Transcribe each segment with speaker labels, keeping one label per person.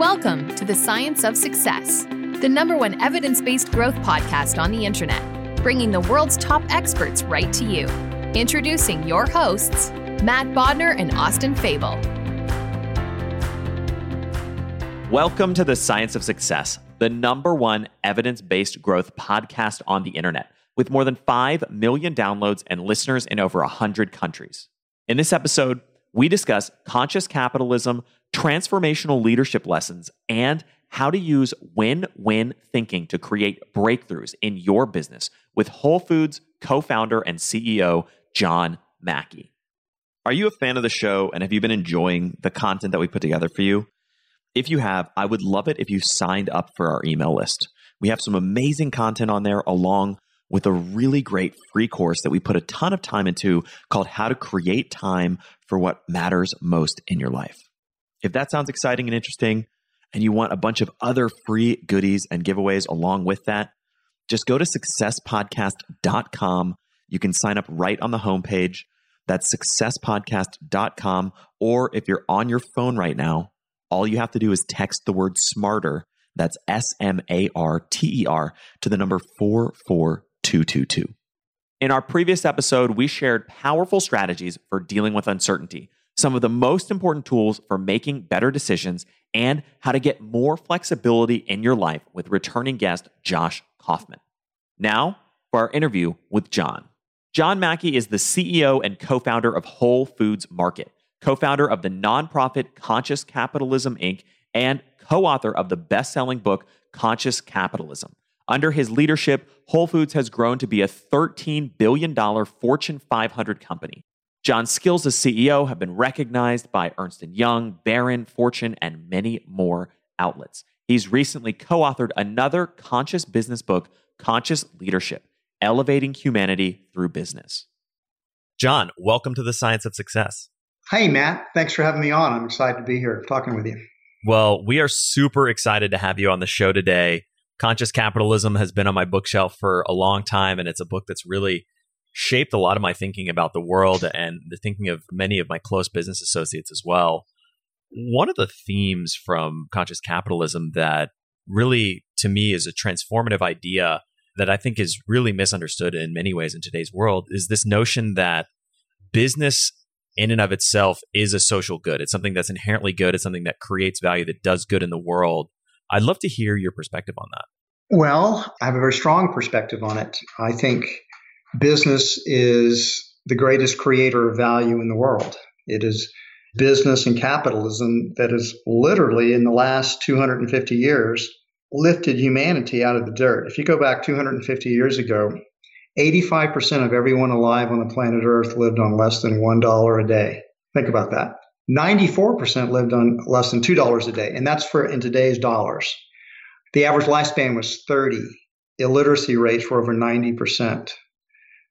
Speaker 1: Welcome to the Science of Success, the number one evidence-based growth podcast on the internet, bringing the world's top experts right to you. Introducing your hosts, Matt Bodnar and Austin Fable.
Speaker 2: Welcome to the Science of Success the number one evidence based growth podcast on the internet, with more than 5 million downloads and listeners in over 100 countries. In this episode, we discuss conscious capitalism, transformational leadership lessons, and how to use win win thinking to create breakthroughs in your business with Whole Foods co founder and CEO, John Mackey. Are you a fan of the show and have you been enjoying the content that we put together for you? If you have, I would love it if you signed up for our email list. We have some amazing content on there along with a really great free course that we put a ton of time into called How to Create Time for What Matters Most in Your Life. If that sounds exciting and interesting, and you want a bunch of other free goodies and giveaways along with that, just go to successpodcast.com. You can sign up right on the homepage. That's successpodcast.com. Or if you're on your phone right now, all you have to do is text the word smarter, that's S M A R T E R, to the number 44222. In our previous episode, we shared powerful strategies for dealing with uncertainty, some of the most important tools for making better decisions, and how to get more flexibility in your life with returning guest Josh Kaufman. Now, for our interview with John. John Mackey is the CEO and co founder of Whole Foods Market co founder of the nonprofit Conscious Capitalism Inc., and co author of the best selling book, Conscious Capitalism. Under his leadership, Whole Foods has grown to be a $13 billion Fortune 500 company. John's skills as CEO have been recognized by Ernst & Young, Barron, Fortune, and many more outlets. He's recently co-authored another conscious business book, Conscious Leadership: Elevating Humanity Through Business. John, welcome to the Science of Success.
Speaker 3: Hey, Matt. Thanks for having me on. I'm excited to be here talking with you.
Speaker 2: Well, we are super excited to have you on the show today. Conscious Capitalism has been on my bookshelf for a long time, and it's a book that's really shaped a lot of my thinking about the world and the thinking of many of my close business associates as well. One of the themes from Conscious Capitalism that really, to me, is a transformative idea that I think is really misunderstood in many ways in today's world is this notion that business in and of itself is a social good. It's something that's inherently good. It's something that creates value, that does good in the world. I'd love to hear your perspective on that.
Speaker 3: Well, I have a very strong perspective on it. I think business is the greatest creator of value in the world. It is business and capitalism that has literally, in the last 250 years, lifted humanity out of the dirt. If you go back 250 years ago, 85% of everyone alive on the planet Earth lived on less than $1 a day. Think about that. 94% lived on less than $2 a day, and that's for in today's dollars. The average lifespan was 30. Illiteracy rates were over 90%.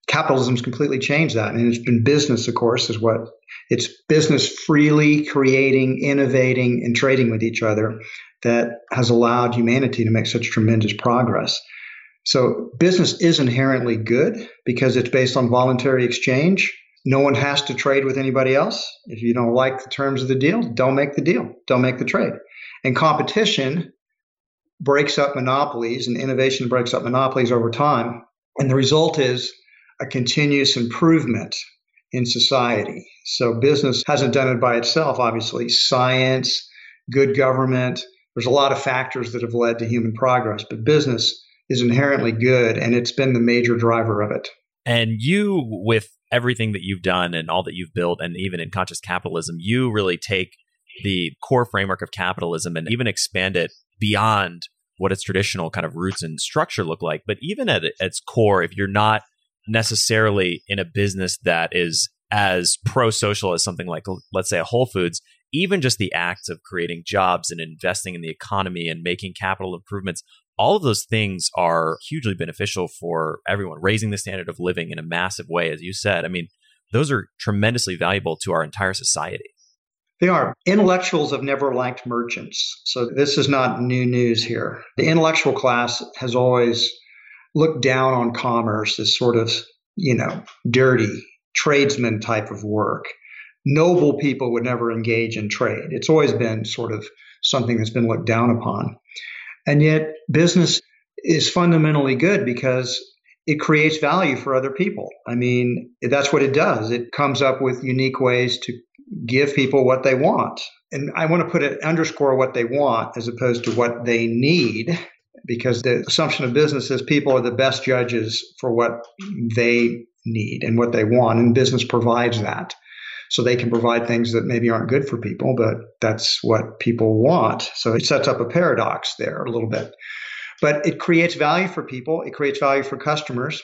Speaker 3: Capitalism's completely changed that. And it's been business, of course, is what it's business freely creating, innovating, and trading with each other that has allowed humanity to make such tremendous progress. So business is inherently good because it's based on voluntary exchange. No one has to trade with anybody else. If you don't like the terms of the deal, don't make the deal. Don't make the trade. And competition breaks up monopolies and innovation breaks up monopolies over time. And the result is a continuous improvement in society. So business hasn't done it by itself, obviously. Science, good government, there's a lot of factors that have led to human progress, but business is inherently good and it's been the major driver of it.
Speaker 4: And you, with everything that you've done and all that you've built, and even in conscious capitalism, you really take the core framework of capitalism and even expand it beyond what its traditional kind of roots and structure look like. But even at its core, if you're not necessarily in a business that is as pro social as something like, let's say, a Whole Foods, even just the act of creating jobs and investing in the economy and making capital improvements, all of those things are hugely beneficial for everyone, raising the standard of living in a massive way, as you said. I mean, those are tremendously valuable to our entire society.
Speaker 3: They are. Intellectuals have never liked merchants. So this is not new news here. The intellectual class has always looked down on commerce as sort of, you know, dirty tradesman type of work. Noble people would never engage in trade. It's always been sort of something that's been looked down upon. And yet, business is fundamentally good because it creates value for other people. I mean, that's what it does. It comes up with unique ways to give people what they want. And I want to put it underscore what they want as opposed to what they need, because the assumption of business is people are the best judges for what they need and what they want. And business provides that. So they can provide things that maybe aren't good for people, but that's what people want. So it sets up a paradox there a little bit. But it creates value for people, it creates value for customers,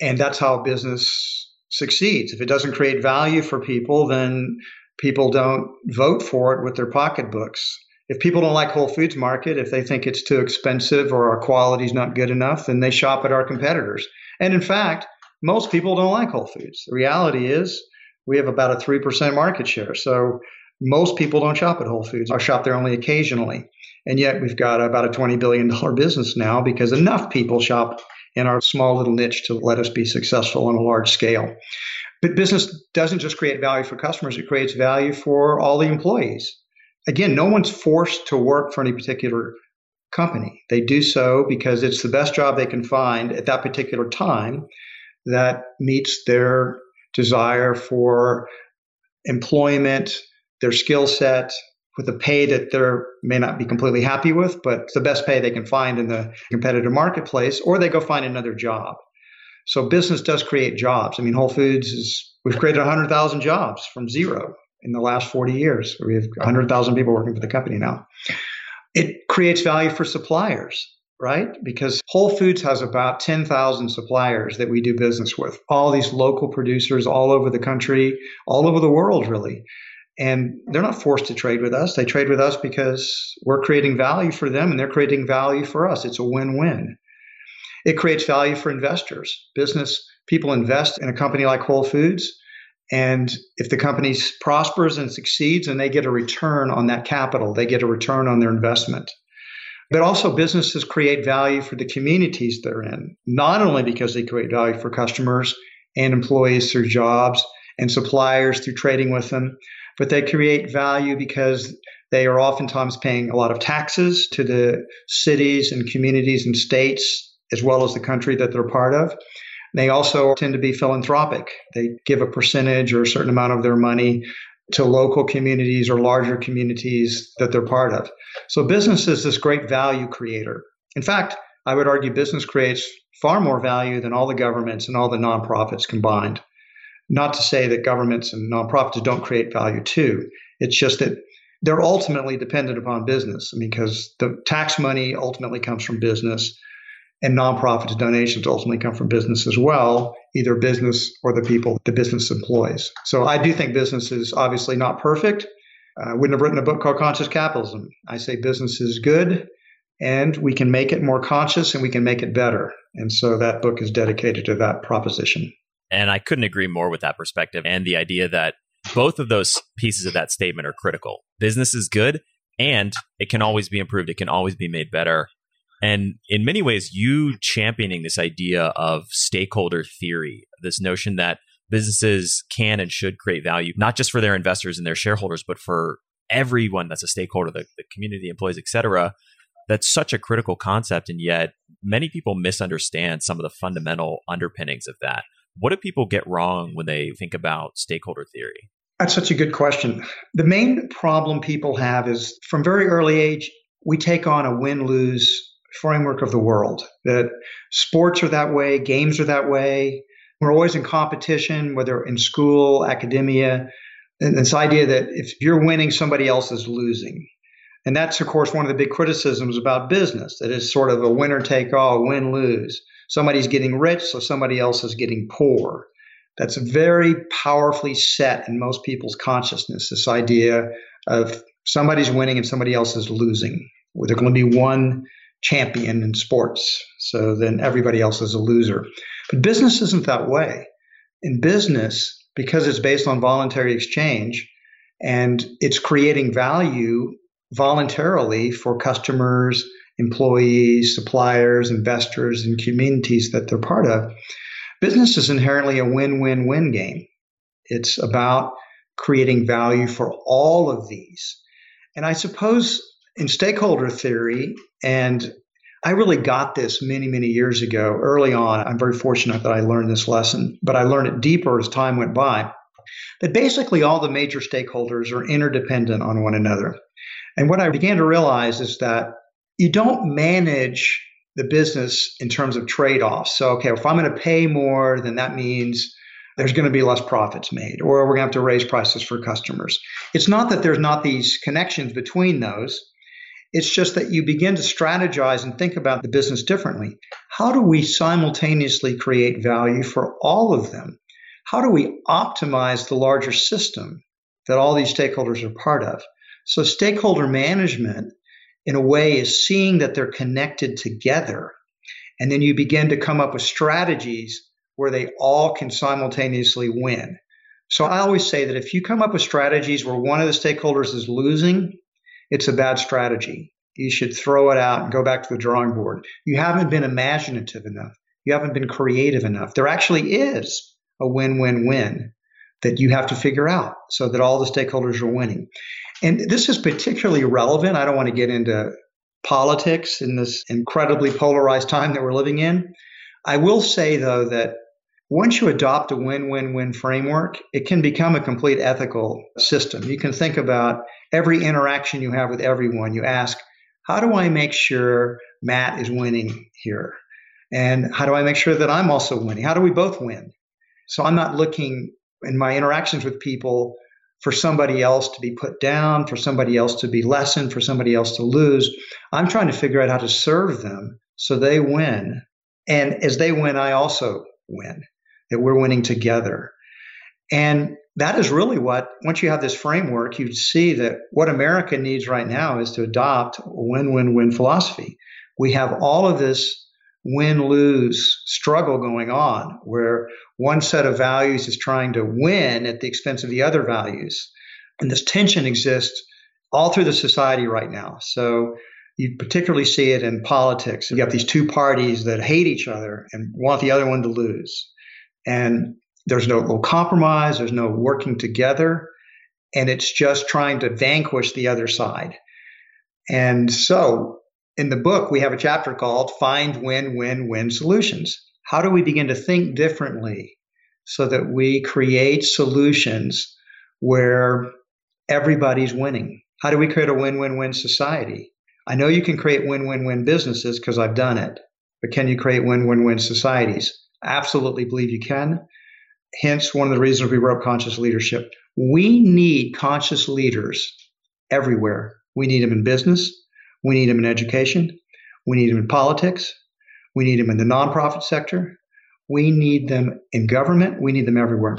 Speaker 3: and that's how business succeeds. If it doesn't create value for people, then people don't vote for it with their pocketbooks. If people don't like Whole Foods Market, if they think it's too expensive or our quality's not good enough, then they shop at our competitors. And in fact, most people don't like Whole Foods. The reality is we have about a 3% market share. So most people don't shop at Whole Foods or shop there only occasionally. And yet we've got about a $20 billion business now because enough people shop in our small little niche to let us be successful on a large scale. But business doesn't just create value for customers, it creates value for all the employees. Again, no one's forced to work for any particular company. They do so because it's the best job they can find at that particular time that meets their desire for employment, their skill set, with a pay that they may not be completely happy with, but it's the best pay they can find in the competitive marketplace, or they go find another job. So business does create jobs. I mean, Whole Foods is we've created 100,000 jobs from zero in the last 40 years. We have 100,000 people working for the company now. It creates value for suppliers, right? Because Whole Foods has about 10,000 suppliers that we do business with. All these local producers all over the country, all over the world, really. And they're not forced to trade with us. They trade with us because we're creating value for them and they're creating value for us. It's a win win. It creates value for investors. Business people invest in a company like Whole Foods. And if the company prospers and succeeds and they get a return on that capital, they get a return on their investment. But also, businesses create value for the communities they're in, not only because they create value for customers and employees through jobs and suppliers through trading with them, but they create value because they are oftentimes paying a lot of taxes to the cities and communities and states, as well as the country that they're part of. They also tend to be philanthropic. They give a percentage or a certain amount of their money to local communities or larger communities that they're part of. So business is this great value creator. In fact, I would argue business creates far more value than all the governments and all the nonprofits combined. Not to say that governments and nonprofits don't create value too. It's just that they're ultimately dependent upon business because the tax money ultimately comes from business and nonprofits donations ultimately come from business as well, either business or the people the business employs. So I do think business is obviously not perfect. I wouldn't have written a book called Conscious Capitalism. I say business is good and we can make it more conscious and we can make it better. And so that book is dedicated to that proposition.
Speaker 2: And I couldn't agree more with that perspective and the idea that both of those pieces of that statement are critical. Business is good and it can always be improved, it can always be made better. And in many ways, you championing this idea of stakeholder theory, this notion that businesses can and should create value, not just for their investors and their shareholders, but for everyone that's a stakeholder, the, the community, employees, et cetera. That's such a critical concept. And yet, many people misunderstand some of the fundamental underpinnings of that. What do people get wrong when they think about stakeholder theory?
Speaker 3: That's such a good question. The main problem people have is from very early age, we take on a win lose framework of the world. That sports are that way, games are that way. We're always in competition, whether in school, academia. And this idea that if you're winning, somebody else is losing. And that's, of course, one of the big criticisms about business that is sort of a winner take all, win lose. Somebody's getting rich, so somebody else is getting poor. That's very powerfully set in most people's consciousness this idea of somebody's winning and somebody else is losing. There's going to be one champion in sports, so then everybody else is a loser. But business isn't that way. In business, because it's based on voluntary exchange and it's creating value voluntarily for customers, employees, suppliers, investors, and communities that they're part of, business is inherently a win win win game. It's about creating value for all of these. And I suppose in stakeholder theory, and I really got this many, many years ago, early on. I'm very fortunate that I learned this lesson, but I learned it deeper as time went by. That basically all the major stakeholders are interdependent on one another. And what I began to realize is that you don't manage the business in terms of trade offs. So, okay, if I'm going to pay more, then that means there's going to be less profits made, or we're going to have to raise prices for customers. It's not that there's not these connections between those. It's just that you begin to strategize and think about the business differently. How do we simultaneously create value for all of them? How do we optimize the larger system that all these stakeholders are part of? So, stakeholder management, in a way, is seeing that they're connected together. And then you begin to come up with strategies where they all can simultaneously win. So, I always say that if you come up with strategies where one of the stakeholders is losing, it's a bad strategy. You should throw it out and go back to the drawing board. You haven't been imaginative enough. You haven't been creative enough. There actually is a win win win that you have to figure out so that all the stakeholders are winning. And this is particularly relevant. I don't want to get into politics in this incredibly polarized time that we're living in. I will say, though, that once you adopt a win win win framework, it can become a complete ethical system. You can think about every interaction you have with everyone. You ask, how do I make sure Matt is winning here? And how do I make sure that I'm also winning? How do we both win? So I'm not looking in my interactions with people for somebody else to be put down, for somebody else to be lessened, for somebody else to lose. I'm trying to figure out how to serve them so they win. And as they win, I also win that we're winning together. And that is really what, once you have this framework, you see that what America needs right now is to adopt a win win win philosophy. We have all of this win lose struggle going on where one set of values is trying to win at the expense of the other values. And this tension exists all through the society right now. So you particularly see it in politics. You have these two parties that hate each other and want the other one to lose. And there's no, no compromise, there's no working together, and it's just trying to vanquish the other side. And so in the book, we have a chapter called Find Win Win Win Solutions. How do we begin to think differently so that we create solutions where everybody's winning? How do we create a win win win society? I know you can create win win win businesses because I've done it, but can you create win win win societies? Absolutely believe you can. Hence, one of the reasons we wrote Conscious Leadership. We need conscious leaders everywhere. We need them in business. We need them in education. We need them in politics. We need them in the nonprofit sector. We need them in government. We need them everywhere.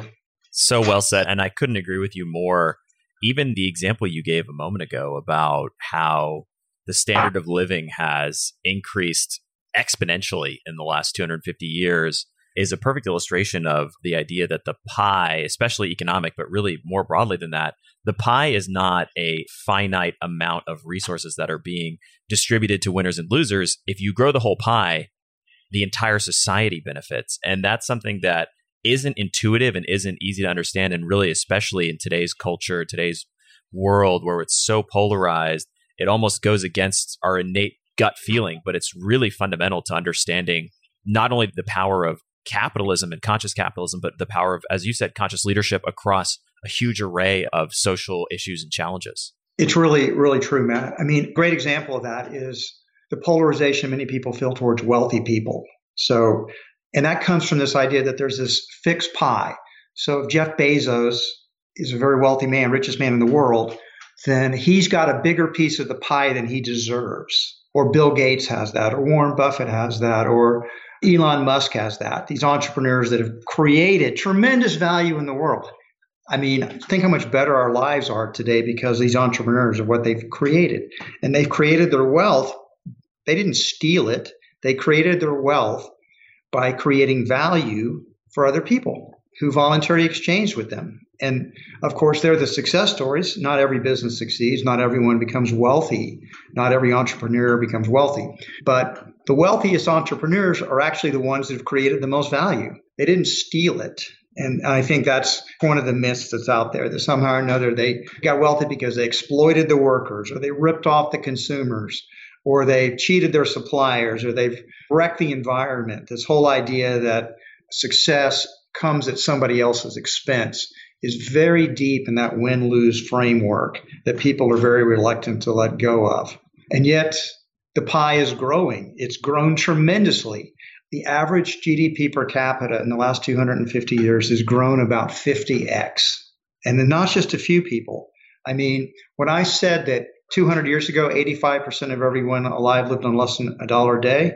Speaker 2: So well said. And I couldn't agree with you more. Even the example you gave a moment ago about how the standard of living has increased exponentially in the last 250 years is a perfect illustration of the idea that the pie, especially economic, but really more broadly than that, the pie is not a finite amount of resources that are being distributed to winners and losers. If you grow the whole pie, the entire society benefits. And that's something that isn't intuitive and isn't easy to understand. And really, especially in today's culture, today's world where it's so polarized, it almost goes against our innate gut feeling, but it's really fundamental to understanding not only the power of capitalism and conscious capitalism, but the power of, as you said, conscious leadership across a huge array of social issues and challenges.
Speaker 3: It's really, really true, Matt. I mean, great example of that is the polarization many people feel towards wealthy people. So, and that comes from this idea that there's this fixed pie. So if Jeff Bezos is a very wealthy man, richest man in the world, then he's got a bigger piece of the pie than he deserves. Or Bill Gates has that, or Warren Buffett has that, or Elon Musk has that. These entrepreneurs that have created tremendous value in the world. I mean, think how much better our lives are today because these entrepreneurs of what they've created. And they've created their wealth. They didn't steal it, they created their wealth by creating value for other people who voluntarily exchanged with them. And of course, they're the success stories. Not every business succeeds. Not everyone becomes wealthy. Not every entrepreneur becomes wealthy. But the wealthiest entrepreneurs are actually the ones that have created the most value. They didn't steal it. And I think that's one of the myths that's out there that somehow or another they got wealthy because they exploited the workers or they ripped off the consumers or they cheated their suppliers or they've wrecked the environment. This whole idea that success comes at somebody else's expense is very deep in that win lose framework that people are very reluctant to let go of. And yet, the pie is growing. It's grown tremendously. The average GDP per capita in the last 250 years has grown about 50x. And then not just a few people. I mean, when I said that 200 years ago, 85% of everyone alive lived on less than a dollar a day,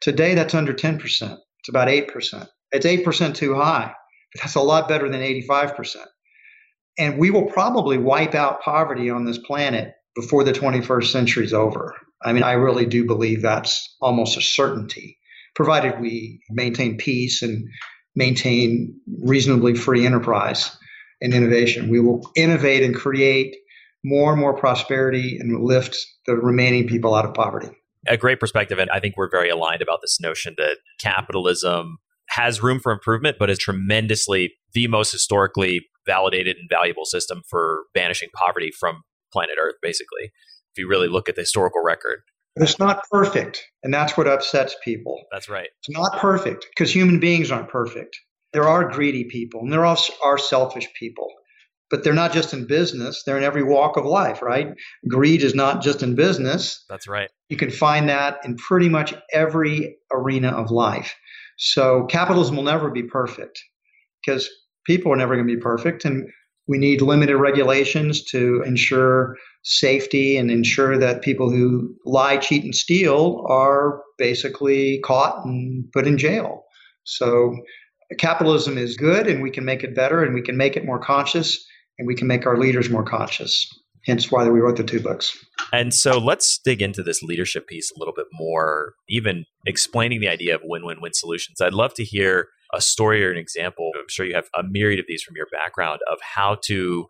Speaker 3: today that's under 10%. It's about 8%. It's 8% too high. That's a lot better than 85%. And we will probably wipe out poverty on this planet before the 21st century is over. I mean, I really do believe that's almost a certainty, provided we maintain peace and maintain reasonably free enterprise and innovation. We will innovate and create more and more prosperity and lift the remaining people out of poverty.
Speaker 2: A great perspective. And I think we're very aligned about this notion that capitalism has room for improvement, but is tremendously the most historically validated and valuable system for banishing poverty from planet Earth, basically. If you really look at the historical record.
Speaker 3: But it's not perfect. And that's what upsets people.
Speaker 2: That's right.
Speaker 3: It's not perfect because human beings aren't perfect. There are greedy people and there are selfish people. But they're not just in business, they're in every walk of life, right? Greed is not just in business.
Speaker 2: That's right.
Speaker 3: You can find that in pretty much every arena of life. So capitalism will never be perfect because people are never going to be perfect. And we need limited regulations to ensure safety and ensure that people who lie, cheat, and steal are basically caught and put in jail. So capitalism is good and we can make it better and we can make it more conscious and we can make our leaders more conscious. Hence why we wrote the two books.
Speaker 2: And so let's dig into this leadership piece a little bit more, even explaining the idea of win win win solutions. I'd love to hear a story or an example. I'm sure you have a myriad of these from your background of how to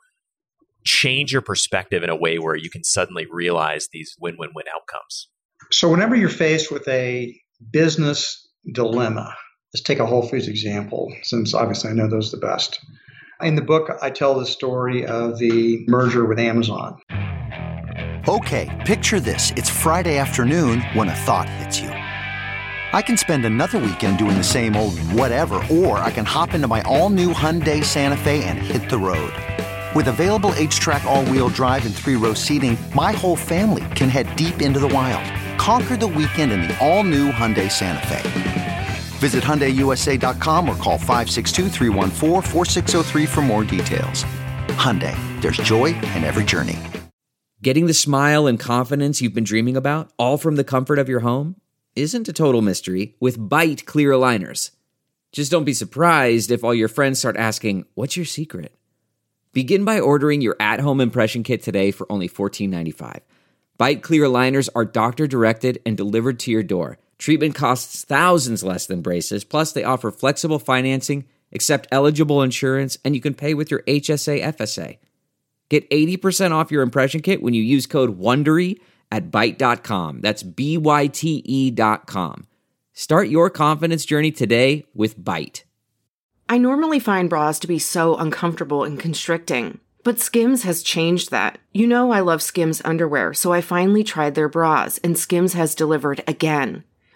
Speaker 2: change your perspective in a way where you can suddenly realize these win win win outcomes.
Speaker 3: So, whenever you're faced with a business dilemma, let's take a Whole Foods example, since obviously I know those the best. In the book, I tell the story of the merger with Amazon.
Speaker 5: Okay, picture this. It's Friday afternoon when a thought hits you. I can spend another weekend doing the same old whatever, or I can hop into my all new Hyundai Santa Fe and hit the road. With available H track, all wheel drive, and three row seating, my whole family can head deep into the wild. Conquer the weekend in the all new Hyundai Santa Fe. Visit HyundaiUSA.com or call 562 for more details. Hyundai, there's joy in every journey.
Speaker 6: Getting the smile and confidence you've been dreaming about, all from the comfort of your home, isn't a total mystery with Byte clear aligners. Just don't be surprised if all your friends start asking, What's your secret? Begin by ordering your at home impression kit today for only $14.95. Byte clear aligners are doctor directed and delivered to your door Treatment costs thousands less than braces. Plus, they offer flexible financing, accept eligible insurance, and you can pay with your HSA FSA. Get 80% off your impression kit when you use code WONDERY at Byte.com. That's B-Y-T-E dot com. Start your confidence journey today with Byte.
Speaker 7: I normally find bras to be so uncomfortable and constricting, but Skims has changed that. You know I love Skims underwear, so I finally tried their bras, and Skims has delivered again.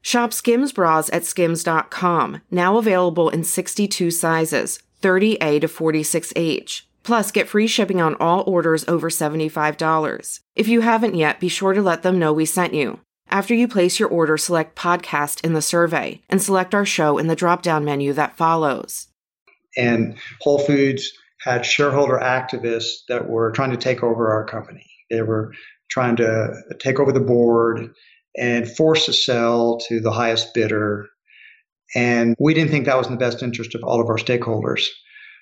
Speaker 7: Shop Skims bras at skims.com, now available in 62 sizes, 30A to 46H. Plus, get free shipping on all orders over $75. If you haven't yet, be sure to let them know we sent you. After you place your order, select podcast in the survey and select our show in the drop down menu that follows.
Speaker 3: And Whole Foods had shareholder activists that were trying to take over our company. They were trying to take over the board and force a sell to the highest bidder. And we didn't think that was in the best interest of all of our stakeholders.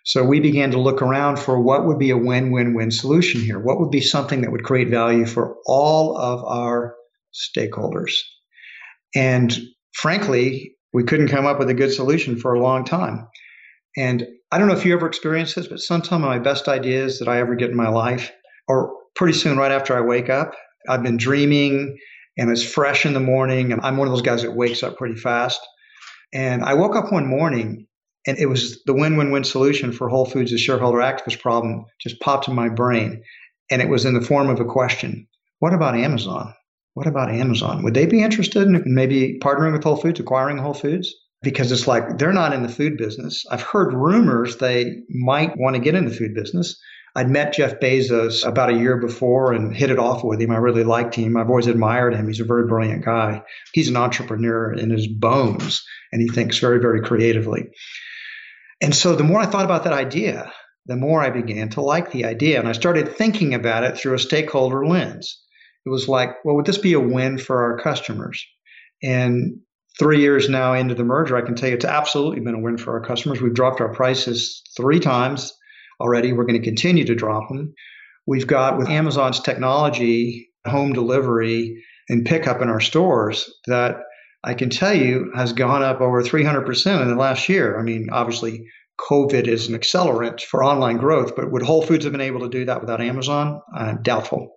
Speaker 3: So we began to look around for what would be a win win win solution here. What would be something that would create value for all of our stakeholders? And frankly, we couldn't come up with a good solution for a long time. And I don't know if you ever experienced this, but sometimes my best ideas that I ever get in my life are pretty soon right after I wake up. I've been dreaming and it's fresh in the morning. And I'm one of those guys that wakes up pretty fast. And I woke up one morning and it was the win win win solution for Whole Foods' the shareholder activist problem just popped in my brain. And it was in the form of a question What about Amazon? What about Amazon? Would they be interested in maybe partnering with Whole Foods, acquiring Whole Foods? Because it's like they're not in the food business. I've heard rumors they might want to get in the food business. I'd met Jeff Bezos about a year before and hit it off with him. I really liked him. I've always admired him. He's a very brilliant guy. He's an entrepreneur in his bones and he thinks very, very creatively. And so the more I thought about that idea, the more I began to like the idea. And I started thinking about it through a stakeholder lens. It was like, well, would this be a win for our customers? And three years now into the merger, I can tell you it's absolutely been a win for our customers. We've dropped our prices three times already. We're going to continue to drop them. We've got with Amazon's technology, home delivery and pickup in our stores that I can tell you has gone up over 300% in the last year. I mean, obviously, COVID is an accelerant for online growth, but would Whole Foods have been able to do that without Amazon? I'm doubtful.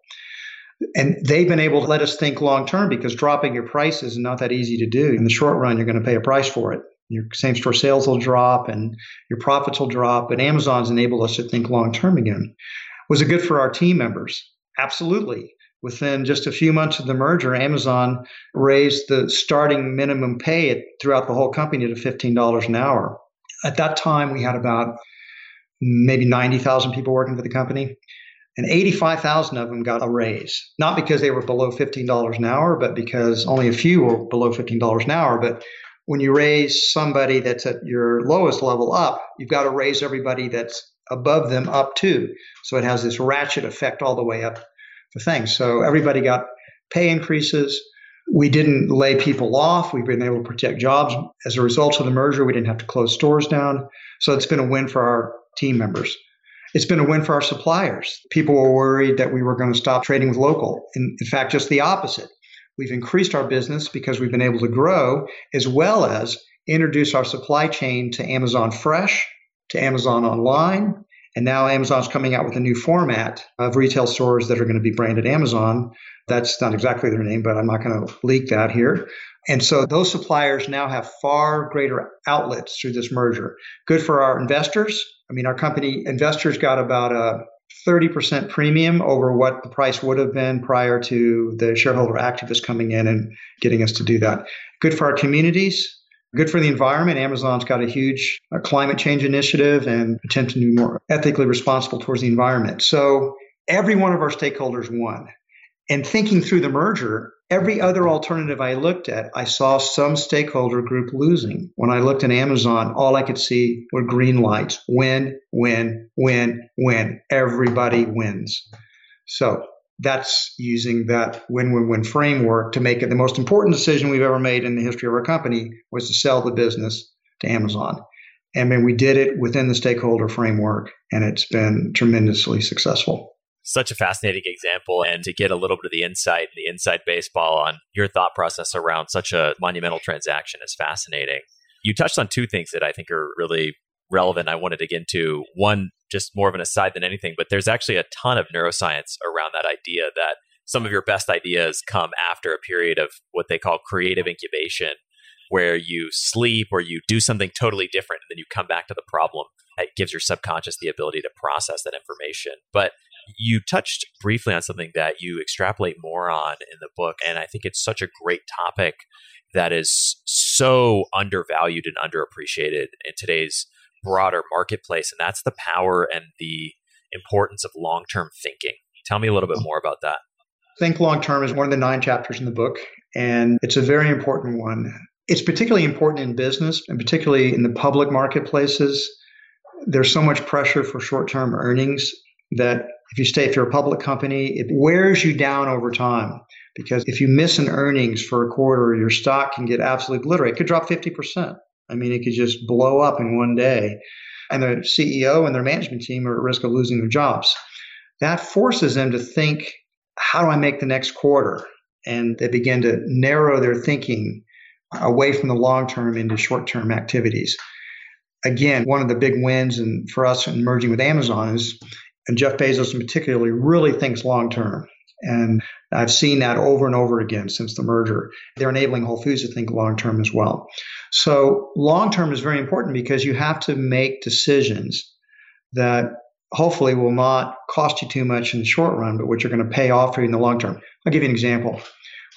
Speaker 3: And they've been able to let us think long term because dropping your prices is not that easy to do. In the short run, you're going to pay a price for it your same store sales will drop and your profits will drop. But Amazon's enabled us to think long term again. Was it good for our team members? Absolutely. Within just a few months of the merger, Amazon raised the starting minimum pay throughout the whole company to $15 an hour. At that time, we had about maybe 90,000 people working for the company, and 85,000 of them got a raise. Not because they were below $15 an hour, but because only a few were below $15 an hour. But when you raise somebody that's at your lowest level up, you've got to raise everybody that's above them up too. So it has this ratchet effect all the way up the things. So everybody got pay increases. We didn't lay people off. We've been able to protect jobs. As a result of the merger, we didn't have to close stores down. So it's been a win for our team members. It's been a win for our suppliers. People were worried that we were going to stop trading with local. In, in fact, just the opposite. We've increased our business because we've been able to grow, as well as introduce our supply chain to Amazon Fresh, to Amazon Online, and now Amazon's coming out with a new format of retail stores that are going to be branded Amazon. That's not exactly their name, but I'm not going to leak that here. And so those suppliers now have far greater outlets through this merger. Good for our investors. I mean, our company investors got about a 30% premium over what the price would have been prior to the shareholder activists coming in and getting us to do that. Good for our communities, good for the environment. Amazon's got a huge uh, climate change initiative and attempt to be more ethically responsible towards the environment. So every one of our stakeholders won. And thinking through the merger, every other alternative I looked at, I saw some stakeholder group losing. When I looked at Amazon, all I could see were green lights win, win, win, win. Everybody wins. So that's using that win-win-win framework to make it the most important decision we've ever made in the history of our company was to sell the business to Amazon. And then we did it within the stakeholder framework, and it's been tremendously successful.
Speaker 2: Such a fascinating example, and to get a little bit of the insight, and the inside baseball on your thought process around such a monumental transaction is fascinating. You touched on two things that I think are really relevant. I wanted to get into one, just more of an aside than anything, but there's actually a ton of neuroscience around that idea that some of your best ideas come after a period of what they call creative incubation where you sleep or you do something totally different and then you come back to the problem. It gives your subconscious the ability to process that information. But you touched briefly on something that you extrapolate more on in the book. And I think it's such a great topic that is so undervalued and underappreciated in today's broader marketplace. And that's the power and the importance of long term thinking. Tell me a little bit more about that.
Speaker 3: Think long term is one of the nine chapters in the book, and it's a very important one. It's particularly important in business and particularly in the public marketplaces. There's so much pressure for short term earnings that if you stay, if you're a public company, it wears you down over time. Because if you miss an earnings for a quarter, your stock can get absolutely obliterated. It could drop 50%. I mean, it could just blow up in one day. And the CEO and their management team are at risk of losing their jobs. That forces them to think, how do I make the next quarter? And they begin to narrow their thinking away from the long term into short term activities. Again, one of the big wins and for us in merging with Amazon is, and Jeff Bezos in particular, really thinks long term. And I've seen that over and over again since the merger. They're enabling Whole Foods to think long term as well. So, long term is very important because you have to make decisions that hopefully will not cost you too much in the short run, but which are going to pay off for you in the long term. I'll give you an example.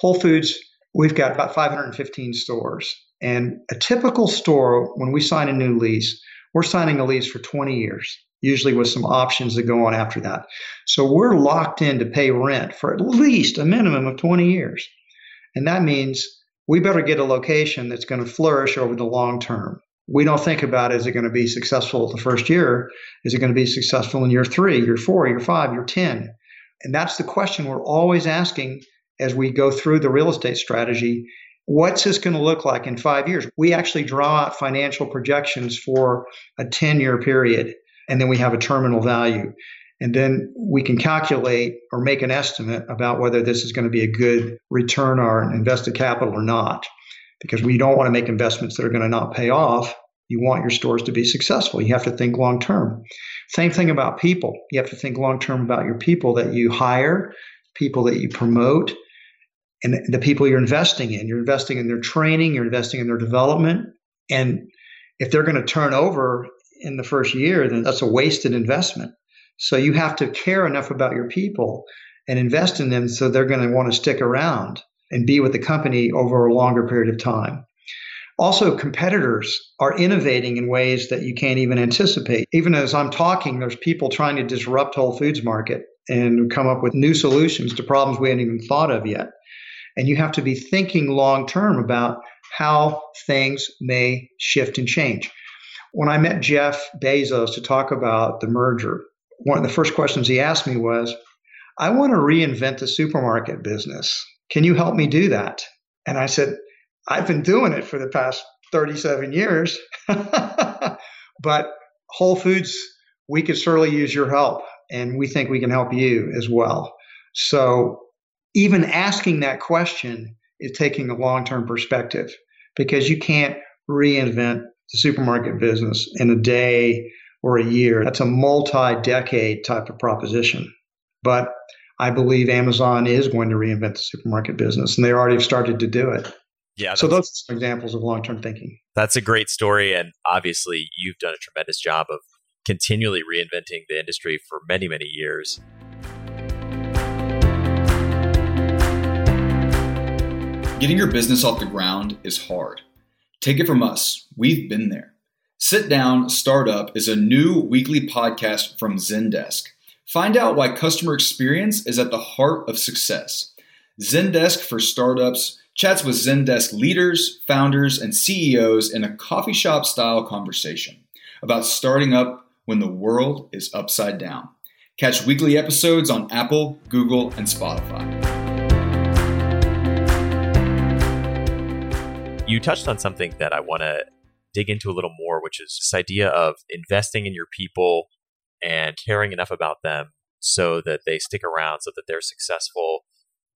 Speaker 3: Whole Foods We've got about 515 stores. And a typical store, when we sign a new lease, we're signing a lease for 20 years, usually with some options that go on after that. So we're locked in to pay rent for at least a minimum of 20 years. And that means we better get a location that's going to flourish over the long term. We don't think about is it going to be successful the first year? Is it going to be successful in year three, year four, year five, year 10? And that's the question we're always asking as we go through the real estate strategy. What's this going to look like in five years? We actually draw out financial projections for a 10 year period, and then we have a terminal value. And then we can calculate or make an estimate about whether this is going to be a good return on invested capital or not. Because we don't want to make investments that are going to not pay off. You want your stores to be successful. You have to think long term. Same thing about people. You have to think long term about your people that you hire, people that you promote, and the people you're investing in. You're investing in their training, you're investing in their development. And if they're going to turn over in the first year, then that's a wasted investment. So you have to care enough about your people and invest in them so they're going to want to stick around and be with the company over a longer period of time. Also, competitors are innovating in ways that you can't even anticipate. Even as I'm talking, there's people trying to disrupt Whole Foods market and come up with new solutions to problems we hadn't even thought of yet. And you have to be thinking long term about how things may shift and change. When I met Jeff Bezos to talk about the merger, one of the first questions he asked me was, I want to reinvent the supermarket business. Can you help me do that? And I said, I've been doing it for the past 37 years, but Whole Foods, we could certainly use your help, and we think we can help you as well. So even asking that question is taking a long term perspective because you can't reinvent the supermarket business in a day or a year. That's a multi decade type of proposition. But I believe Amazon is going to reinvent the supermarket business, and they already have started to do it.
Speaker 2: Yeah.
Speaker 3: So those are some examples of long term thinking.
Speaker 2: That's a great story. And obviously, you've done a tremendous job of continually reinventing the industry for many, many years.
Speaker 8: Getting your business off the ground is hard. Take it from us, we've been there. Sit Down Startup is a new weekly podcast from Zendesk. Find out why customer experience is at the heart of success. Zendesk for Startups chats with Zendesk leaders, founders, and CEOs in a coffee shop style conversation about starting up when the world is upside down. Catch weekly episodes on Apple, Google, and Spotify.
Speaker 2: You touched on something that I want to dig into a little more, which is this idea of investing in your people and caring enough about them so that they stick around, so that they're successful.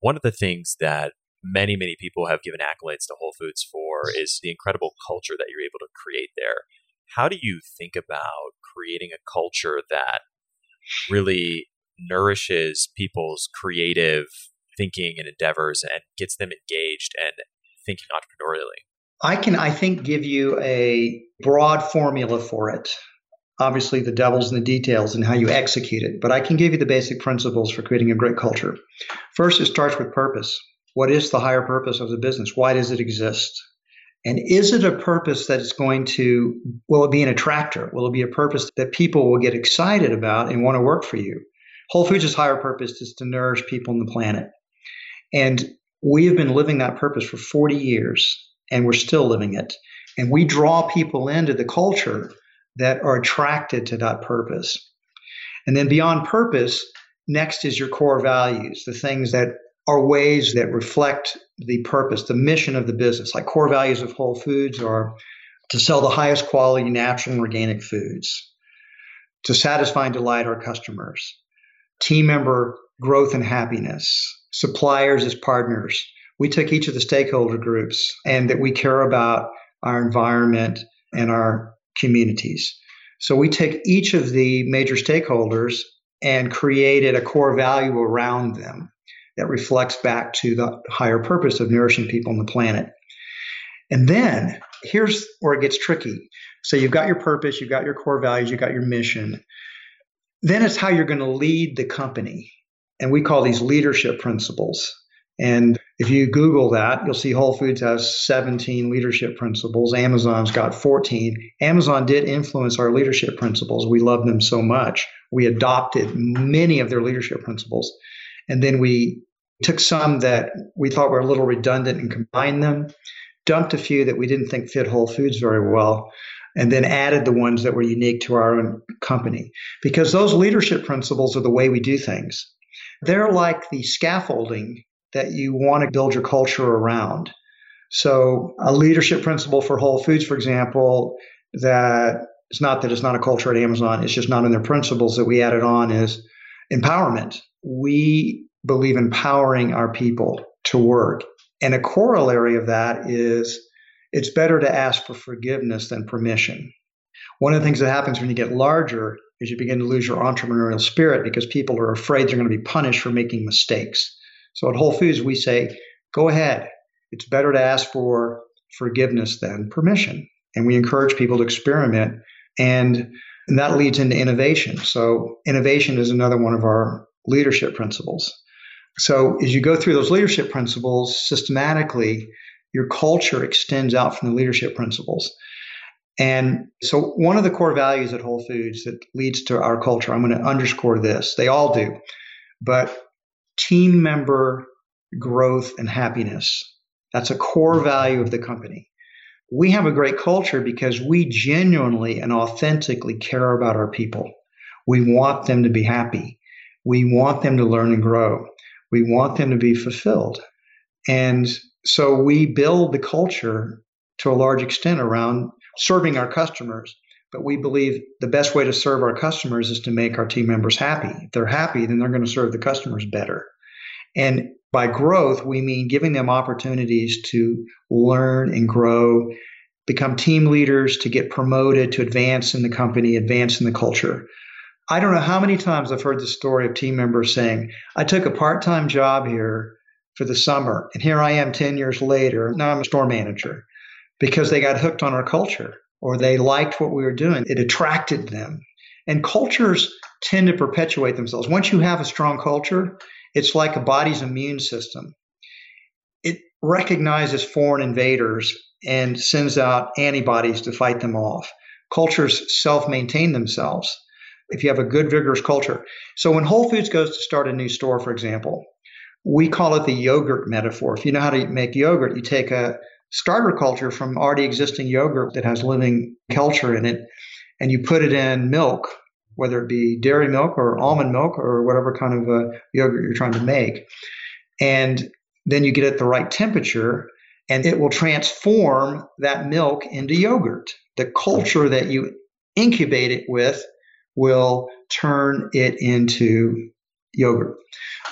Speaker 2: One of the things that many, many people have given accolades to Whole Foods for is the incredible culture that you're able to create there. How do you think about creating a culture that really nourishes people's creative thinking and endeavors and gets them engaged and thinking entrepreneurially?
Speaker 3: I can, I think, give you a broad formula for it. Obviously, the devil's in the details and how you execute it, but I can give you the basic principles for creating a great culture. First, it starts with purpose. What is the higher purpose of the business? Why does it exist? And is it a purpose that is going to, will it be an attractor? Will it be a purpose that people will get excited about and want to work for you? Whole Foods' higher purpose is to nourish people on the planet. And we have been living that purpose for 40 years, and we're still living it. And we draw people into the culture that are attracted to that purpose. And then beyond purpose, next is your core values, the things that are ways that reflect the purpose, the mission of the business. Like core values of Whole Foods are to sell the highest quality natural and organic foods, to satisfy and delight our customers, team member growth and happiness, suppliers as partners. We took each of the stakeholder groups and that we care about our environment and our communities. So we take each of the major stakeholders and created a core value around them that reflects back to the higher purpose of nourishing people on the planet. And then here's where it gets tricky. So you've got your purpose, you've got your core values, you've got your mission. Then it's how you're going to lead the company. And we call these leadership principles. And if you Google that, you'll see Whole Foods has 17 leadership principles. Amazon's got 14. Amazon did influence our leadership principles. We love them so much. We adopted many of their leadership principles. And then we took some that we thought were a little redundant and combined them, dumped a few that we didn't think fit Whole Foods very well, and then added the ones that were unique to our own company. Because those leadership principles are the way we do things. They're like the scaffolding that you want to build your culture around. So, a leadership principle for Whole Foods, for example, that it's not that it's not a culture at Amazon, it's just not in their principles that we added on is empowerment. We believe empowering our people to work. And a corollary of that is it's better to ask for forgiveness than permission. One of the things that happens when you get larger is you begin to lose your entrepreneurial spirit because people are afraid they're going to be punished for making mistakes. So at Whole Foods, we say, go ahead. It's better to ask for forgiveness than permission. And we encourage people to experiment. And, and that leads into innovation. So innovation is another one of our leadership principles. So as you go through those leadership principles systematically, your culture extends out from the leadership principles. And so one of the core values at Whole Foods that leads to our culture, I'm going to underscore this. They all do. But team member growth and happiness. That's a core value of the company. We have a great culture because we genuinely and authentically care about our people. We want them to be happy. We want them to learn and grow. We want them to be fulfilled. And so we build the culture to a large extent around serving our customers. But we believe the best way to serve our customers is to make our team members happy. If they're happy, then they're going to serve the customers better. And by growth, we mean giving them opportunities to learn and grow, become team leaders, to get promoted, to advance in the company, advance in the culture. I don't know how many times I've heard the story of team members saying, I took a part time job here for the summer, and here I am 10 years later. Now I'm a store manager because they got hooked on our culture or they liked what we were doing. It attracted them. And cultures tend to perpetuate themselves. Once you have a strong culture, it's like a body's immune system. It recognizes foreign invaders and sends out antibodies to fight them off. Cultures self maintain themselves. if you have a good, vigorous culture. So when Whole Foods goes to start a new store, for example, we call it the yogurt metaphor. If you know how to make yogurt, you take a starter culture from already existing yogurt that has living culture in it, and you put it in milk, whether it be dairy milk or almond milk or whatever kind of a yogurt you're trying to make. And then you get it the right temperature, and it will transform that milk into yogurt. The culture that you incubate it with will turn it into yogurt.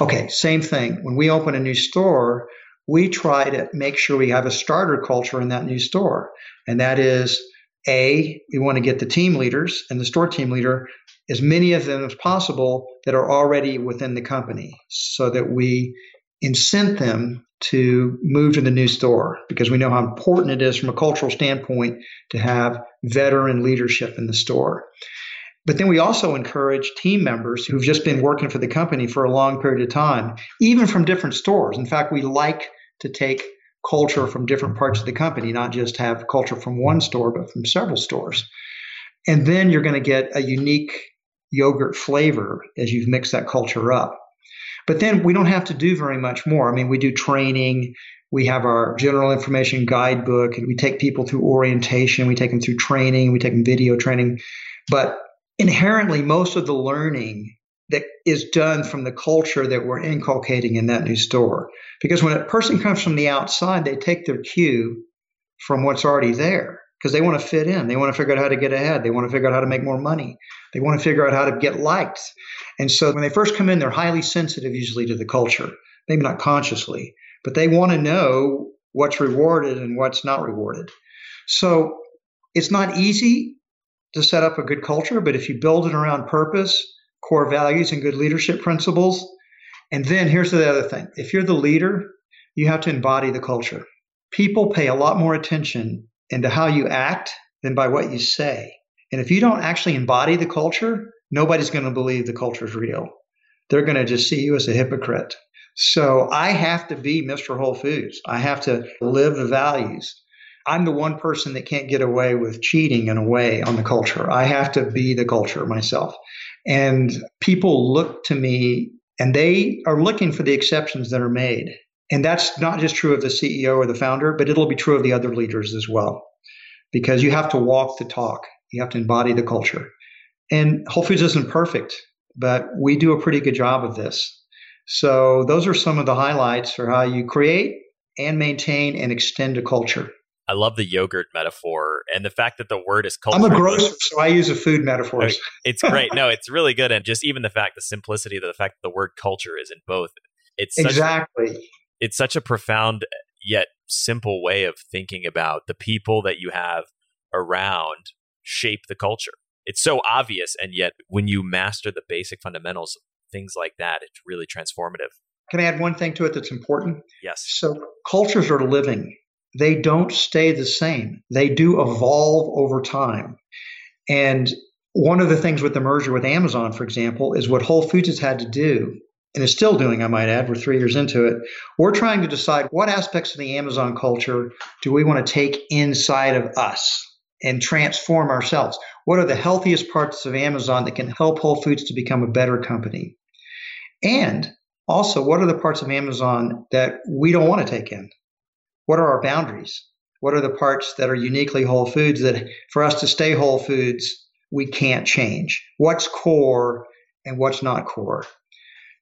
Speaker 3: Okay, same thing. When we open a new store, we try to make sure we have a starter culture in that new store. And that is A, we want to get the team leaders and the store team leader, as many of them as possible that are already within the company, so that we incent them to move to the new store because we know how important it is from a cultural standpoint to have veteran leadership in the store. But then we also encourage team members who've just been working for the company for a long period of time, even from different stores. In fact, we like to take culture from different parts of the company, not just have culture from one store, but from several stores. And then you're going to get a unique yogurt flavor as you've mixed that culture up. But then we don't have to do very much more. I mean, we do training, we have our general information guidebook, and we take people through orientation, we take them through training, we take them video training. But inherently most of the learning that is done from the culture that we're inculcating in that new store. Because when a person comes from the outside, they take their cue from what's already there because they want to fit in. They want to figure out how to get ahead. They want to figure out how to make more money. They want to figure out how to get liked. And so when they first come in, they're highly sensitive usually to the culture, maybe not consciously, but they want to know what's rewarded and what's not rewarded. So it's not easy to set up a good culture, but if you build it around purpose, core values, and good leadership principles, and then here's the other thing if you're the leader, you have to embody the culture. People pay a lot more attention into how you act than by what you say. And if you don't actually embody the culture, nobody's going to believe the culture is real. They're going to just see you as a hypocrite. So I have to be Mr. Whole Foods. I have to live the values. I'm the one person that can't get away with cheating in a way on the culture. I have to be the culture myself. And people look to me and they are looking for the exceptions that are made. And that's not just true of the CEO or the founder, but it'll be true of the other leaders as well. Because you have to walk the talk, you have to embody the culture. And Whole Foods isn't perfect, but we do a pretty good job of this. So, those are some of the highlights for how you create and maintain and extend a culture.
Speaker 2: I love the yogurt metaphor and the fact that the word is culture.
Speaker 3: I'm a grocer, so I use a food metaphor.
Speaker 2: it's great. No, it's really good. And just even the fact, the simplicity of the fact that the word culture is in both. It's
Speaker 3: exactly.
Speaker 2: Such, it's such a profound yet simple way of thinking about the people that you have around shape the culture. It's so obvious, and yet when you master the basic fundamentals, things like that, it's really transformative.
Speaker 3: Can I add one thing to it that's important?
Speaker 2: Yes.
Speaker 3: So cultures are living they don't stay the same. They do evolve over time. And one of the things with the merger with Amazon, for example, is what Whole Foods has had to do, and is still doing, I might add, we're three years into it. We're trying to decide what aspects of the Amazon culture do we want to take inside of us and transform ourselves. What are the healthiest parts of Amazon that can help Whole Foods to become a better company? And also, what are the parts of Amazon that we don't want to take in? What are our boundaries? What are the parts that are uniquely Whole Foods that for us to stay Whole Foods, we can't change? What's core and what's not core?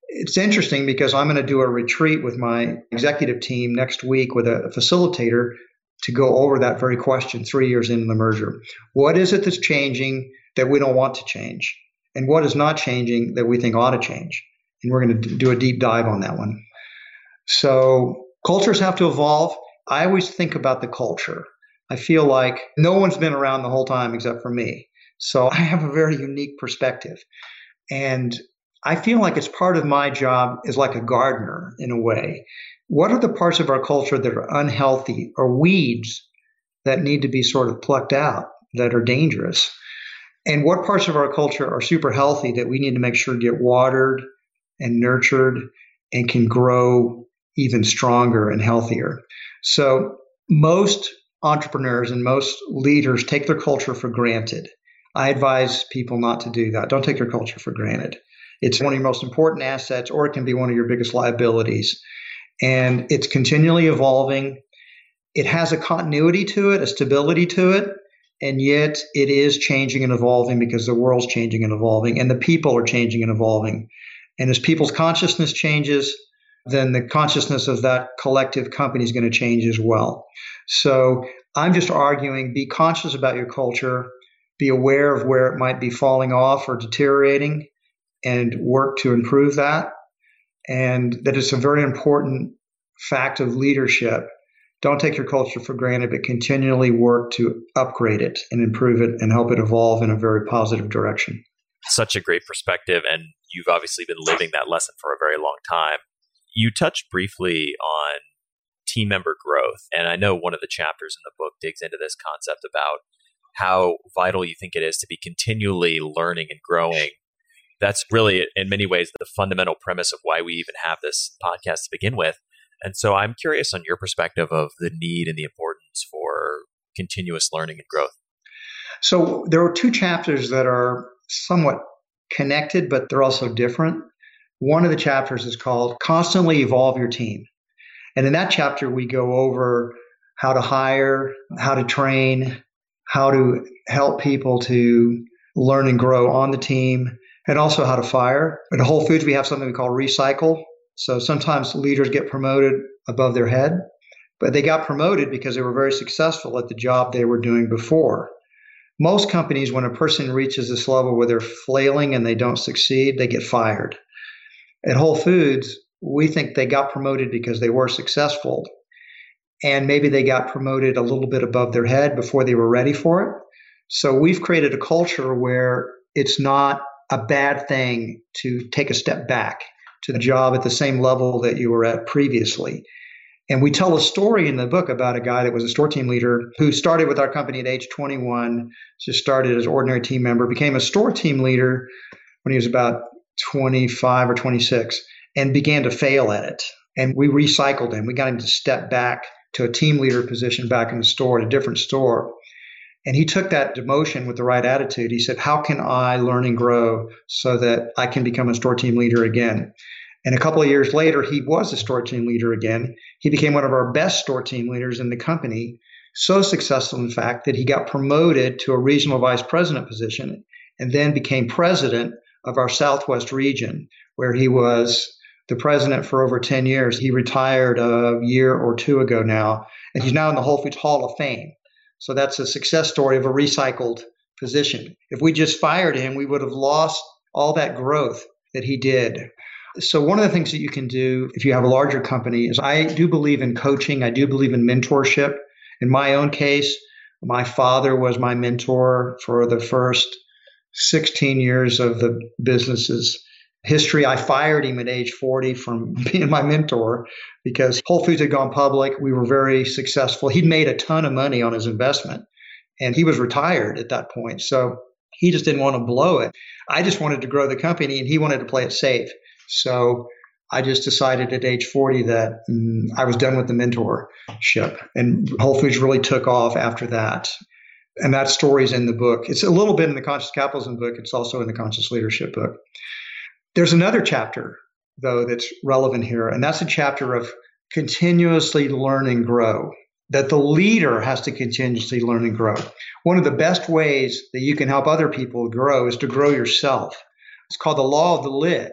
Speaker 3: It's interesting because I'm going to do a retreat with my executive team next week with a facilitator to go over that very question three years into the merger. What is it that's changing that we don't want to change? And what is not changing that we think ought to change? And we're going to do a deep dive on that one. So cultures have to evolve. I always think about the culture. I feel like no one's been around the whole time except for me. So I have a very unique perspective. And I feel like it's part of my job as like a gardener in a way. What are the parts of our culture that are unhealthy or weeds that need to be sort of plucked out that are dangerous? And what parts of our culture are super healthy that we need to make sure get watered and nurtured and can grow even stronger and healthier? So most entrepreneurs and most leaders take their culture for granted. I advise people not to do that. Don't take your culture for granted. It's one of your most important assets, or it can be one of your biggest liabilities. And it's continually evolving. It has a continuity to it, a stability to it, and yet it is changing and evolving because the world's changing and evolving, and the people are changing and evolving. And as people's consciousness changes, then the consciousness of that collective company is going to change as well. So I'm just arguing be conscious about your culture, be aware of where it might be falling off or deteriorating, and work to improve that. And that it's a very important fact of leadership. Don't take your culture for granted, but continually work to upgrade it and improve it and help it evolve in a very positive direction.
Speaker 2: Such a great perspective. And you've obviously been living that lesson for a very long time. You touched briefly on team member growth. And I know one of the chapters in the book digs into this concept about how vital you think it is to be continually learning and growing. That's really, in many ways, the fundamental premise of why we even have this podcast to begin with. And so I'm curious on your perspective of the need and the importance for continuous learning and growth.
Speaker 3: So there are two chapters that are somewhat connected, but they're also different. One of the chapters is called Constantly Evolve Your Team. And in that chapter, we go over how to hire, how to train, how to help people to learn and grow on the team, and also how to fire. At Whole Foods, we have something we call recycle. So sometimes leaders get promoted above their head, but they got promoted because they were very successful at the job they were doing before. Most companies, when a person reaches this level where they're flailing and they don't succeed, they get fired. At Whole Foods, we think they got promoted because they were successful. And maybe they got promoted a little bit above their head before they were ready for it. So we've created a culture where it's not a bad thing to take a step back to the job at the same level that you were at previously. And we tell a story in the book about a guy that was a store team leader who started with our company at age 21, just started as ordinary team member, became a store team leader when he was about 25 or 26 and began to fail at it. And we recycled him. We got him to step back to a team leader position back in the store at a different store. And he took that demotion with the right attitude. He said, How can I learn and grow so that I can become a store team leader again? And a couple of years later, he was a store team leader again. He became one of our best store team leaders in the company. So successful, in fact, that he got promoted to a regional vice president position and then became president of our Southwest region, where he was the president for over 10 years. He retired a year or two ago now, and he's now in the Whole Foods Hall of Fame. So that's a success story of a recycled position. If we just fired him, we would have lost all that growth that he did. So, one of the things that you can do if you have a larger company is I do believe in coaching, I do believe in mentorship. In my own case, my father was my mentor for the first 16 years of the business's history. I fired him at age 40 from being my mentor because Whole Foods had gone public. We were very successful. He'd made a ton of money on his investment and he was retired at that point. So he just didn't want to blow it. I just wanted to grow the company and he wanted to play it safe. So I just decided at age 40 that mm, I was done with the mentorship. And Whole Foods really took off after that. And that story's in the book. It's a little bit in the Conscious Capitalism book. It's also in the Conscious Leadership book. There's another chapter, though, that's relevant here, and that's a chapter of continuously learn and grow. That the leader has to continuously learn and grow. One of the best ways that you can help other people grow is to grow yourself. It's called the law of the lid.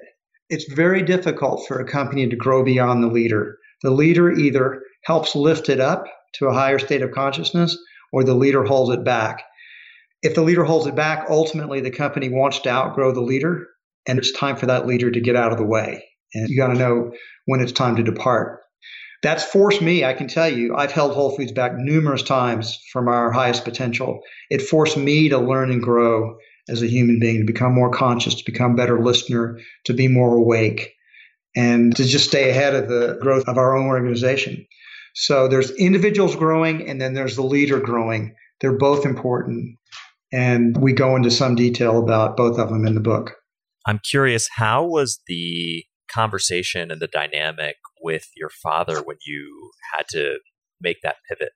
Speaker 3: It's very difficult for a company to grow beyond the leader. The leader either helps lift it up to a higher state of consciousness or the leader holds it back. If the leader holds it back, ultimately the company wants to outgrow the leader and it's time for that leader to get out of the way. And you got to know when it's time to depart. That's forced me, I can tell you, I've held Whole Foods back numerous times from our highest potential. It forced me to learn and grow as a human being, to become more conscious, to become better listener, to be more awake, and to just stay ahead of the growth of our own organization. So there's individuals growing and then there's the leader growing. They're both important. And we go into some detail about both of them in the book.
Speaker 2: I'm curious, how was the conversation and the dynamic with your father when you had to make that pivot?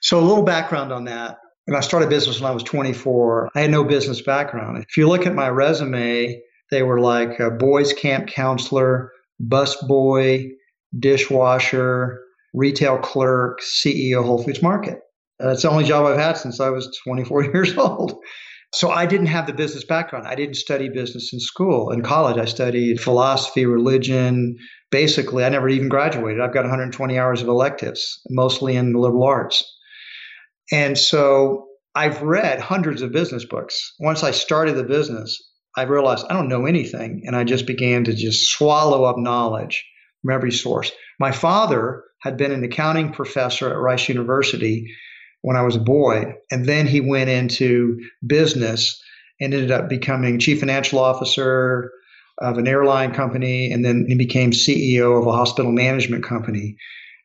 Speaker 3: So, a little background on that. And I started business when I was 24. I had no business background. If you look at my resume, they were like a boys' camp counselor, bus boy, dishwasher, retail clerk, CEO Whole Foods Market. Uh, That's the only job I've had since I was 24 years old. So I didn't have the business background. I didn't study business in school. In college, I studied philosophy, religion. Basically, I never even graduated. I've got 120 hours of electives, mostly in the liberal arts. And so I've read hundreds of business books. Once I started the business, I realized I don't know anything. And I just began to just swallow up knowledge from every source. My father had been an accounting professor at Rice University when I was a boy. And then he went into business and ended up becoming chief financial officer of an airline company. And then he became CEO of a hospital management company.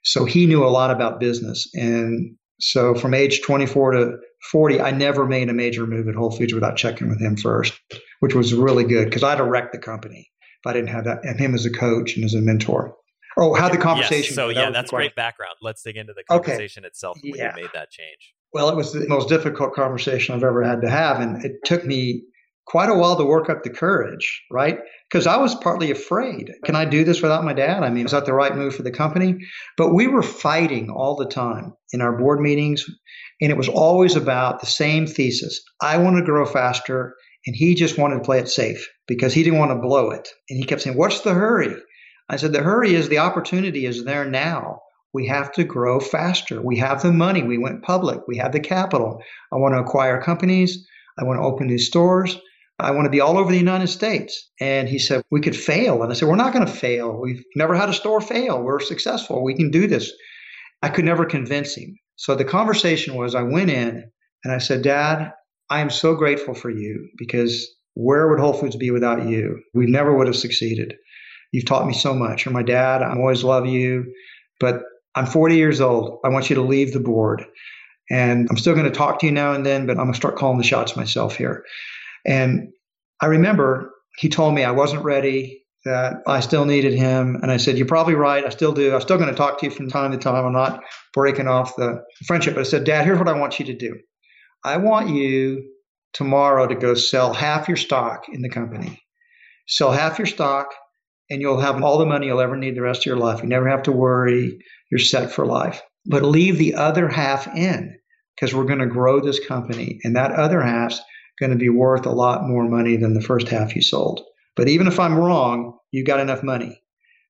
Speaker 3: So he knew a lot about business. And so from age 24 to 40, I never made a major move at Whole Foods without checking with him first, which was really good because I'd have wrecked the company if I didn't have that and him as a coach and as a mentor. Oh, how the conversation.
Speaker 2: Yes. So
Speaker 3: that
Speaker 2: yeah, that's great background. Let's dig into the conversation okay. itself when yeah. you made that change.
Speaker 3: Well, it was the most difficult conversation I've ever had to have, and it took me quite a while to work up the courage, right? Because I was partly afraid. Can I do this without my dad? I mean, is that the right move for the company? But we were fighting all the time in our board meetings, and it was always about the same thesis. I want to grow faster, and he just wanted to play it safe because he didn't want to blow it. And he kept saying, What's the hurry? I said, the hurry is the opportunity is there now. We have to grow faster. We have the money. We went public. We have the capital. I want to acquire companies. I want to open new stores. I want to be all over the United States. And he said, we could fail. And I said, we're not going to fail. We've never had a store fail. We're successful. We can do this. I could never convince him. So the conversation was I went in and I said, Dad, I am so grateful for you because where would Whole Foods be without you? We never would have succeeded. You've taught me so much. You're my dad. I always love you. But I'm 40 years old. I want you to leave the board. And I'm still going to talk to you now and then, but I'm going to start calling the shots myself here. And I remember he told me I wasn't ready, that I still needed him. And I said, You're probably right. I still do. I'm still going to talk to you from time to time. I'm not breaking off the friendship. But I said, Dad, here's what I want you to do. I want you tomorrow to go sell half your stock in the company. Sell half your stock and you'll have all the money you'll ever need the rest of your life. You never have to worry. You're set for life. But leave the other half in because we're going to grow this company. And that other half's going to be worth a lot more money than the first half you sold. But even if I'm wrong, you got enough money.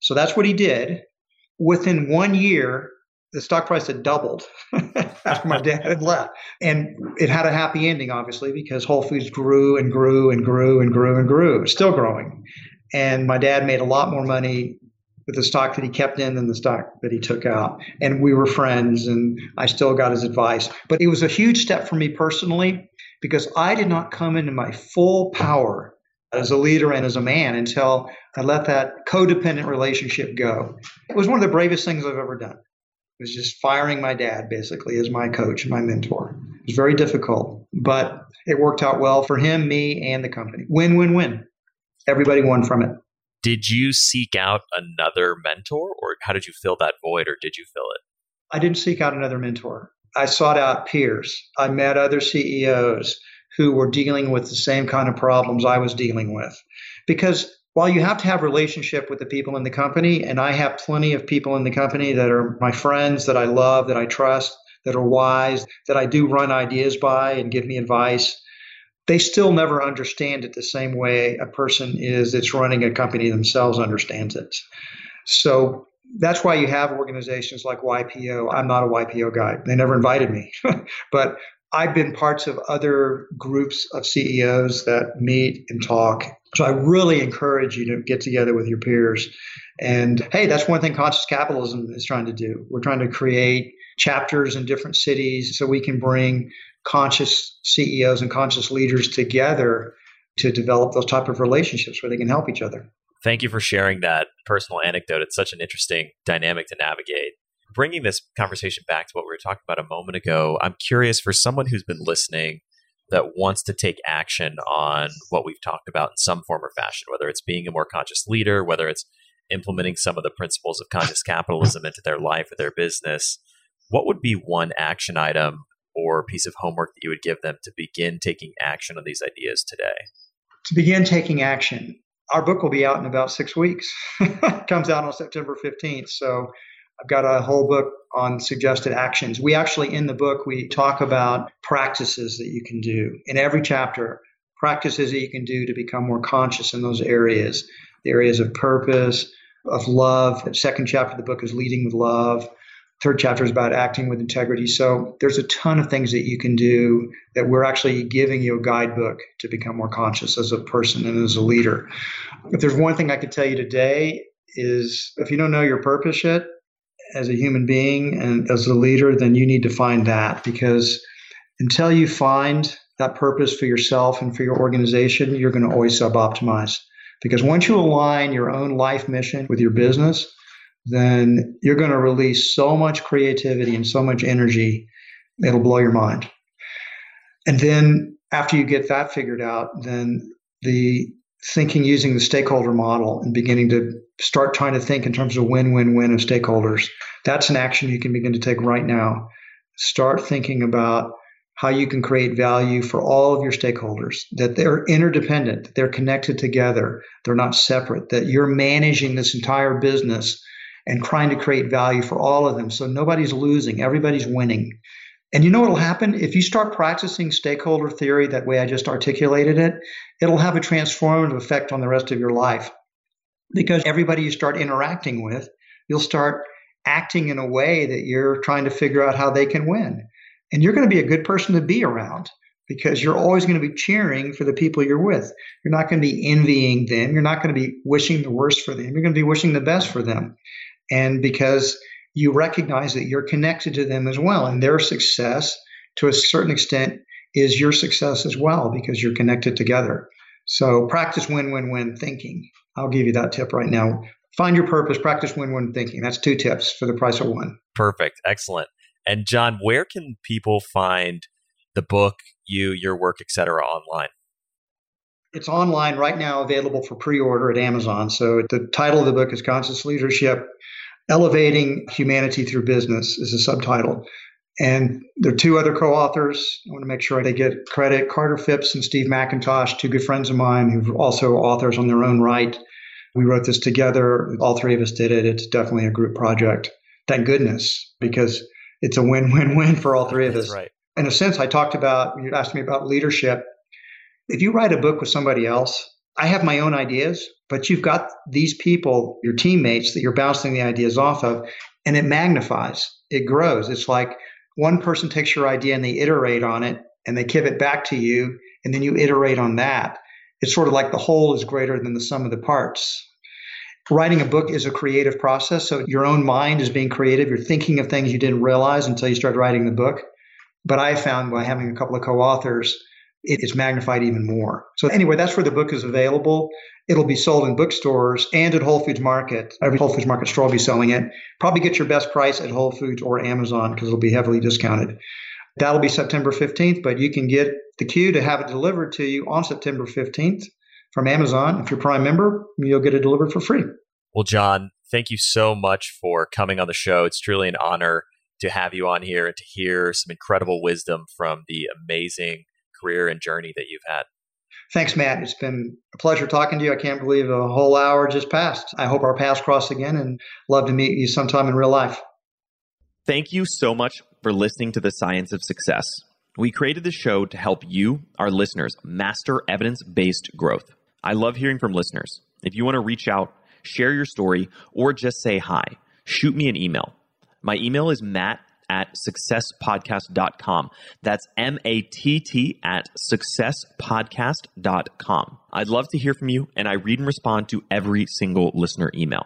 Speaker 3: So that's what he did. Within one year, the stock price had doubled after my dad had left. And it had a happy ending, obviously, because Whole Foods grew and grew and grew and grew and grew. Still growing. And my dad made a lot more money with the stock that he kept in than the stock that he took out. And we were friends, and I still got his advice. But it was a huge step for me personally because I did not come into my full power as a leader and as a man until I let that codependent relationship go. It was one of the bravest things I've ever done. It was just firing my dad basically as my coach and my mentor. It was very difficult, but it worked out well for him, me, and the company. Win, win, win everybody won from it.
Speaker 2: Did you seek out another mentor or how did you fill that void or did you fill it?
Speaker 3: I didn't seek out another mentor. I sought out peers. I met other CEOs who were dealing with the same kind of problems I was dealing with. Because while you have to have relationship with the people in the company, and I have plenty of people in the company that are my friends that I love, that I trust, that are wise, that I do run ideas by and give me advice, they still never understand it the same way a person is that's running a company themselves understands it. So that's why you have organizations like YPO. I'm not a YPO guy. They never invited me. but I've been parts of other groups of CEOs that meet and talk. So I really encourage you to get together with your peers. And hey, that's one thing conscious capitalism is trying to do. We're trying to create chapters in different cities so we can bring conscious CEOs and conscious leaders together to develop those type of relationships where they can help each other.
Speaker 2: Thank you for sharing that personal anecdote. It's such an interesting dynamic to navigate. Bringing this conversation back to what we were talking about a moment ago, I'm curious for someone who's been listening that wants to take action on what we've talked about in some form or fashion, whether it's being a more conscious leader, whether it's implementing some of the principles of conscious capitalism into their life or their business. What would be one action item or piece of homework that you would give them to begin taking action on these ideas today?
Speaker 3: To begin taking action, our book will be out in about six weeks. it comes out on September 15th. So I've got a whole book on suggested actions. We actually, in the book, we talk about practices that you can do in every chapter, practices that you can do to become more conscious in those areas, the areas of purpose, of love. The second chapter of the book is leading with love. Third chapter is about acting with integrity. So there's a ton of things that you can do that we're actually giving you a guidebook to become more conscious as a person and as a leader. If there's one thing I could tell you today is if you don't know your purpose yet, as a human being and as a leader, then you need to find that because until you find that purpose for yourself and for your organization, you're going to always sub optimize. Because once you align your own life mission with your business, then you're going to release so much creativity and so much energy, it'll blow your mind. And then after you get that figured out, then the thinking using the stakeholder model and beginning to start trying to think in terms of win win win of stakeholders. That's an action you can begin to take right now. Start thinking about how you can create value for all of your stakeholders, that they're interdependent, that they're connected together, they're not separate, that you're managing this entire business and trying to create value for all of them. So nobody's losing, everybody's winning. And you know what will happen? If you start practicing stakeholder theory that way I just articulated it, it'll have a transformative effect on the rest of your life. Because everybody you start interacting with, you'll start acting in a way that you're trying to figure out how they can win. And you're going to be a good person to be around because you're always going to be cheering for the people you're with. You're not going to be envying them. You're not going to be wishing the worst for them. You're going to be wishing the best for them. And because you recognize that you're connected to them as well. And their success, to a certain extent, is your success as well because you're connected together. So practice win win win thinking. I'll give you that tip right now. Find your purpose, practice win win thinking. That's two tips for the price of one.
Speaker 2: Perfect. Excellent. And John, where can people find the book, you, your work, etc., online?
Speaker 3: It's online right now, available for pre order at Amazon. So the title of the book is Conscious Leadership Elevating Humanity Through Business is a subtitle. And there are two other co authors. I want to make sure they get credit Carter Phipps and Steve McIntosh, two good friends of mine who are also authors on their own right. We wrote this together. All three of us did it. It's definitely a group project. Thank goodness, because it's a win win win for all three of
Speaker 2: That's
Speaker 3: us.
Speaker 2: right.
Speaker 3: In a sense, I talked about, you asked me about leadership. If you write a book with somebody else, I have my own ideas, but you've got these people, your teammates that you're bouncing the ideas off of, and it magnifies, it grows. It's like one person takes your idea and they iterate on it and they give it back to you, and then you iterate on that. It's sort of like the whole is greater than the sum of the parts. Writing a book is a creative process, so your own mind is being creative. You're thinking of things you didn't realize until you start writing the book. But I found by having a couple of co authors, it is magnified even more. So, anyway, that's where the book is available. It'll be sold in bookstores and at Whole Foods Market. Every Whole Foods Market store will be selling it. Probably get your best price at Whole Foods or Amazon because it'll be heavily discounted. That'll be September 15th, but you can get the queue to have it delivered to you on September 15th from Amazon. If you're a Prime member, you'll get it delivered for free.
Speaker 2: Well, John, thank you so much for coming on the show. It's truly an honor to have you on here and to hear some incredible wisdom from the amazing career and journey that you've had.
Speaker 3: Thanks, Matt. It's been a pleasure talking to you. I can't believe a whole hour just passed. I hope our paths cross again and love to meet you sometime in real life.
Speaker 4: Thank you so much for listening to The Science of Success. We created this show to help you, our listeners, master evidence based growth. I love hearing from listeners. If you want to reach out, share your story, or just say hi, shoot me an email. My email is matt at successpodcast.com. That's M A T T at successpodcast.com. I'd love to hear from you, and I read and respond to every single listener email.